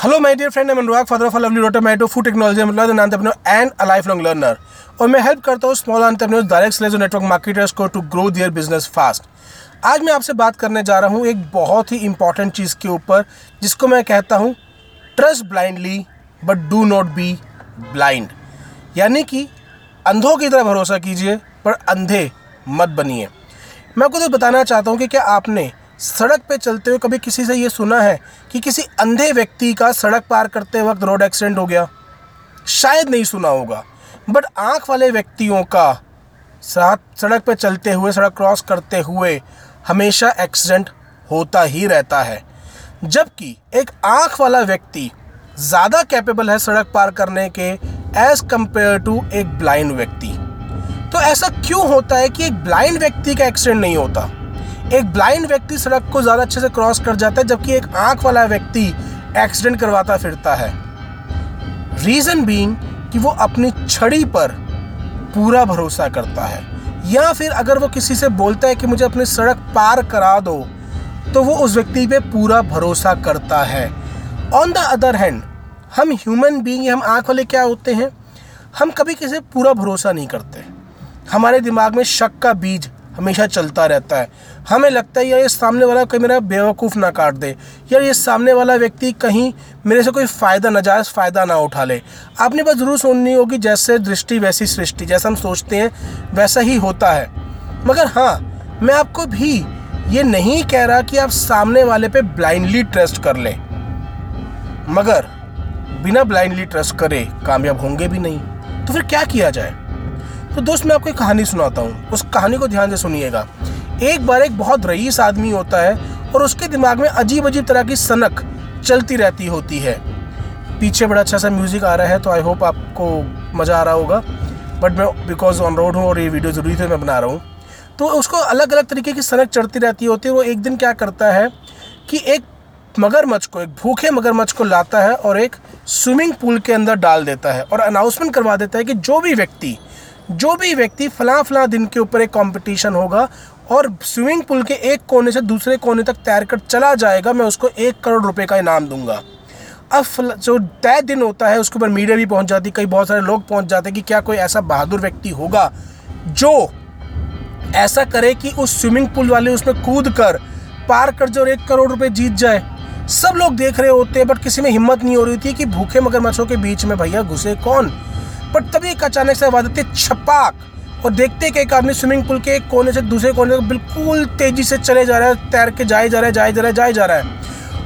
Hello my dear friend मैं Anurag father of lovely रोटोमेटो food technology employees and entrepreneur and a lifelong learner और मैं help करता हूँ small entrepreneurs direct sales और network marketers को to grow their business fast आज मैं आपसे बात करने जा रहा हूँ एक बहुत ही इंपॉर्टेंट चीज़ के ऊपर, जिसको मैं कहता हूँ trust blindly but do not be blind यानी कि अंधों की तरह भरोसा कीजिए, पर अंधे मत बनिए। मैं आपको तो बताना चाहता हूँ कि क्या आपने सड़क पे चलते हुए कभी किसी से ये सुना है कि किसी अंधे व्यक्ति का सड़क पार करते वक्त रोड एक्सीडेंट हो गया? शायद नहीं सुना होगा। बट आँख वाले व्यक्तियों का साथ सड़क पे चलते हुए, सड़क क्रॉस करते हुए हमेशा एक्सीडेंट होता ही रहता है। जबकि एक आँख वाला व्यक्ति ज़्यादा कैपेबल है सड़क पार करने के एज़ कंपेयर टू एक ब्लाइंड व्यक्ति। तो ऐसा क्यों होता है कि एक ब्लाइंड व्यक्ति का एक्सीडेंट नहीं होता? एक ब्लाइंड व्यक्ति सड़क को ज़्यादा अच्छे से क्रॉस कर जाता है, जबकि एक आँख वाला व्यक्ति एक्सीडेंट करवाता फिरता है। रीज़न बीइंग कि वो अपनी छड़ी पर पूरा भरोसा करता है। या फिर अगर वो किसी से बोलता है कि मुझे अपनी सड़क पार करा दो तो वो उस व्यक्ति पे पूरा भरोसा करता है। ऑन द अदर हैंड हम ह्यूमन बीइंग हम आँख वाले क्या होते हैं? हम कभी किसी पूरा भरोसा नहीं करते। हमारे दिमाग में शक का बीज हमेशा चलता रहता है। हमें लगता है, यार, ये सामने वाला कहीं मेरा बेवकूफ़ ना काट दे। यार, ये सामने वाला व्यक्ति कहीं मेरे से कोई फ़ायदा नाजायज़ फ़ायदा ना उठा ले। आपने बस ज़रूर सुननी होगी, जैसे दृष्टि वैसी सृष्टि। जैसा हम सोचते हैं, वैसा ही होता है। मगर हाँ मैं आपको भी ये नहीं कह रहा कि आप सामने वाले पे ब्लाइंडली ट्रस्ट कर लें। मगर बिना ब्लाइंडली ट्रस्ट करे कामयाब होंगे भी नहीं। तो फिर क्या किया जाए? तो दोस्त, मैं आपको एक कहानी सुनाता हूँ। उस कहानी को ध्यान से सुनिएगा। एक बार एक बहुत रईस आदमी होता है और उसके दिमाग में अजीब अजीब तरह की सनक चलती रहती होती है। पीछे बड़ा अच्छा सा म्यूज़िक आ रहा है तो आई होप आपको मज़ा आ रहा होगा। बट मैं बिकॉज़ ऑन रोड हूँ और ये वीडियो ज़रूरी थे, मैं बना रहा हूँ। तो उसको अलग अलग तरीके की सनक चढ़ती रहती होती है वो एक दिन क्या करता है कि एक मगरमच्छ को, एक भूखे मगरमच्छ को लाता है और एक स्विमिंग पूल के अंदर डाल देता है और अनाउंसमेंट करवा देता है कि जो भी व्यक्ति जो भी व्यक्ति फला फला दिन के ऊपर एक कंपटीशन होगा और स्विमिंग पूल के एक कोने से दूसरे कोने तक तैर कर चला जाएगा, मैं उसको एक करोड़ रुपए का इनाम दूँगा। अब जो तय दिन होता है, उसके ऊपर मीडिया भी पहुँच जाती कई बहुत सारे लोग पहुँच जाते कि क्या कोई ऐसा बहादुर व्यक्ति होगा जो ऐसा करे कि उस स्विमिंग पूल वाले उसमें कूद कर पार कर जो एक करोड़ रुपए जीत जाए। सब लोग देख रहे होते हैं बट किसी में हिम्मत नहीं हो रही थी कि भूखे मगरमच्छों के बीच में, भैया, घुसे कौन? पर तभी एक अचानक से आवाज़ आती है छपाक और देखते कि एक आदमी स्विमिंग पूल के एक कोने से दूसरे कोने तक बिल्कुल तेज़ी से चले जा रहा है, तैर के जाए जा रहा है, जाए जा रहा है, जाए जा रहा है।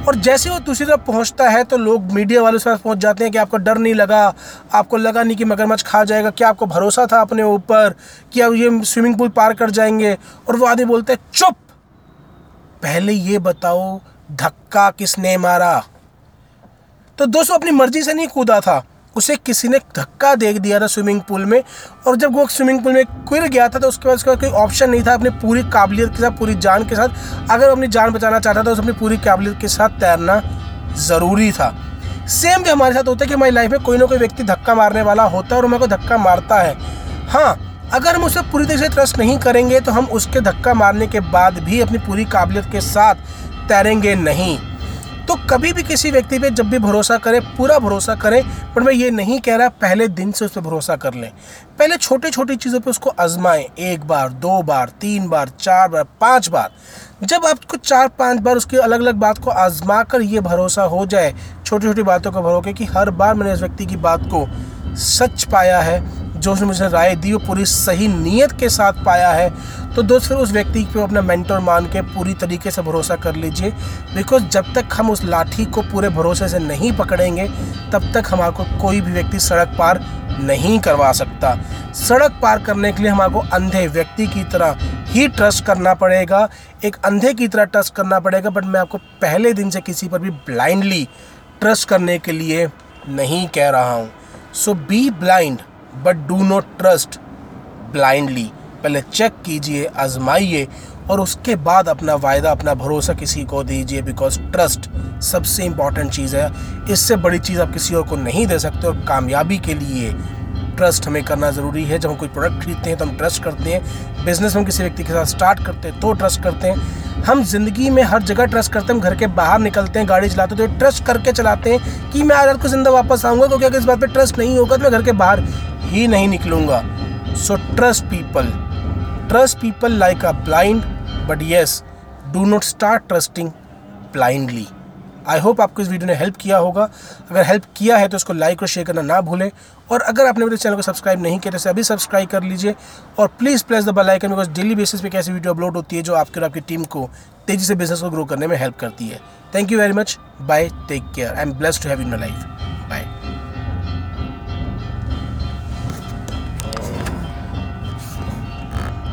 और जैसे वो दूसरी तरफ़ पहुँचता है तो लोग मीडिया वाले उसके पास पहुँच जाते हैं कि आपको डर नहीं लगा, आपको लगा नहीं कि मगरमच्छ खा जाएगा, क्या आपको भरोसा था अपने ऊपर कि अब ये स्विमिंग पूल पार कर जाएँगे? और वो आदमी बोलते हैं, चुप! पहले ये बताओ, धक्का किसने मारा? तो दोस्तों, अपनी मर्ज़ी से नहीं कूदा था। उसे किसी ने धक्का दे दिया था स्विमिंग पूल में, और जब वो स्विमिंग पूल में गिर गया था तो उसके बाद उसके कोई ऑप्शन नहीं था अपनी पूरी काबिलियत के साथ, पूरी जान के साथ। अगर वो अपनी जान बचाना चाहता था तो अपनी पूरी काबिलियत के साथ तैरना ज़रूरी था। सेम भी हमारे साथ होता है कि हमारी लाइफ में कोई ना कोई व्यक्ति धक्का मारने वाला होता है और हमें को धक्का मारता है। हाँ अगर हम उसे पूरी तरह से ट्रस्ट नहीं करेंगे तो हम उसके धक्का मारने के बाद भी अपनी पूरी काबिलियत के साथ तैरेंगे नहीं। तो कभी भी किसी व्यक्ति पे जब भी भरोसा करें, पूरा भरोसा करें, पर मैं ये नहीं कह रहा पहले दिन से उस पर भरोसा कर लें। पहले छोटी छोटी चीज़ों पे उसको आजमाएँ, एक बार, दो बार, तीन बार, चार बार, पाँच बार। जब आपको चार, पाँच बार उसकी अलग अलग बात को आजमा कर ये भरोसा हो जाए छोटी छोटी बातों का भरोसा कि हर बार मैंने इस व्यक्ति की बात को सच पाया है जो उसने मुझे राय दी, वो पूरी सही नीयत के साथ पाया है। तो दोस्त, फिर उस व्यक्ति को अपना मेंटर मान के पूरी तरीके से भरोसा कर लीजिए। बिकॉज़ जब तक हम उस लाठी को पूरे भरोसे से नहीं पकड़ेंगे, तब तक हमारे कोई भी व्यक्ति सड़क पार नहीं करवा सकता। सड़क पार करने के लिए हमारे अंधे व्यक्ति की तरह ही ट्रस्ट करना पड़ेगा। एक अंधे की तरह ट्रस्ट करना पड़ेगा बट मैं आपको पहले दिन से किसी पर भी ब्लाइंडली ट्रस्ट करने के लिए नहीं कह रहा हूँ। So be blind but do not trust blindly पहले चेक कीजिए, आजमाइए और उसके बाद अपना वायदा, अपना भरोसा किसी को दीजिए बिकॉज़ ट्रस्ट सबसे इंपॉर्टेंट चीज़ है। इससे बड़ी चीज़ आप किसी और को नहीं दे सकते और कामयाबी के लिए ट्रस्ट हमें करना ज़रूरी है। जब हम कोई प्रोडक्ट खरीदते हैं तो हम ट्रस्ट करते हैं। बिज़नेस हम किसी व्यक्ति के साथ स्टार्ट करते हैं तो ट्रस्ट करते हैं। हम ज़िंदगी में हर जगह ट्रस्ट करते हैं। हम घर के बाहर निकलते हैं, गाड़ी चलाते हैं तो ट्रस्ट करके चलाते हैं कि मैं आज रात को ज़िंदा वापस आऊँगा क्योंकि अगर इस बात पर ट्रस्ट नहीं होगा तो मैं घर के बाहर ही नहीं निकलूँगा। So trust people trust people like a blind but yes do not start trusting blindly I hope आपको इस वीडियो ने हेल्प किया होगा। अगर हेल्प किया है तो उसको लाइक और शेयर करना ना भूलें। और अगर आपने मेरे चैनल को सब्सक्राइब नहीं किया तो अभी सब्सक्राइब कर लीजिए। और please press the bell icon because daily basis पे कैसी वीडियो अपलोड होती है जो आपकी और आपकी टीम को तेज़ी से बिज़नेस को ग्रो करने में हेल्प करती है। Thank you very much bye take care I am blessed to have in my life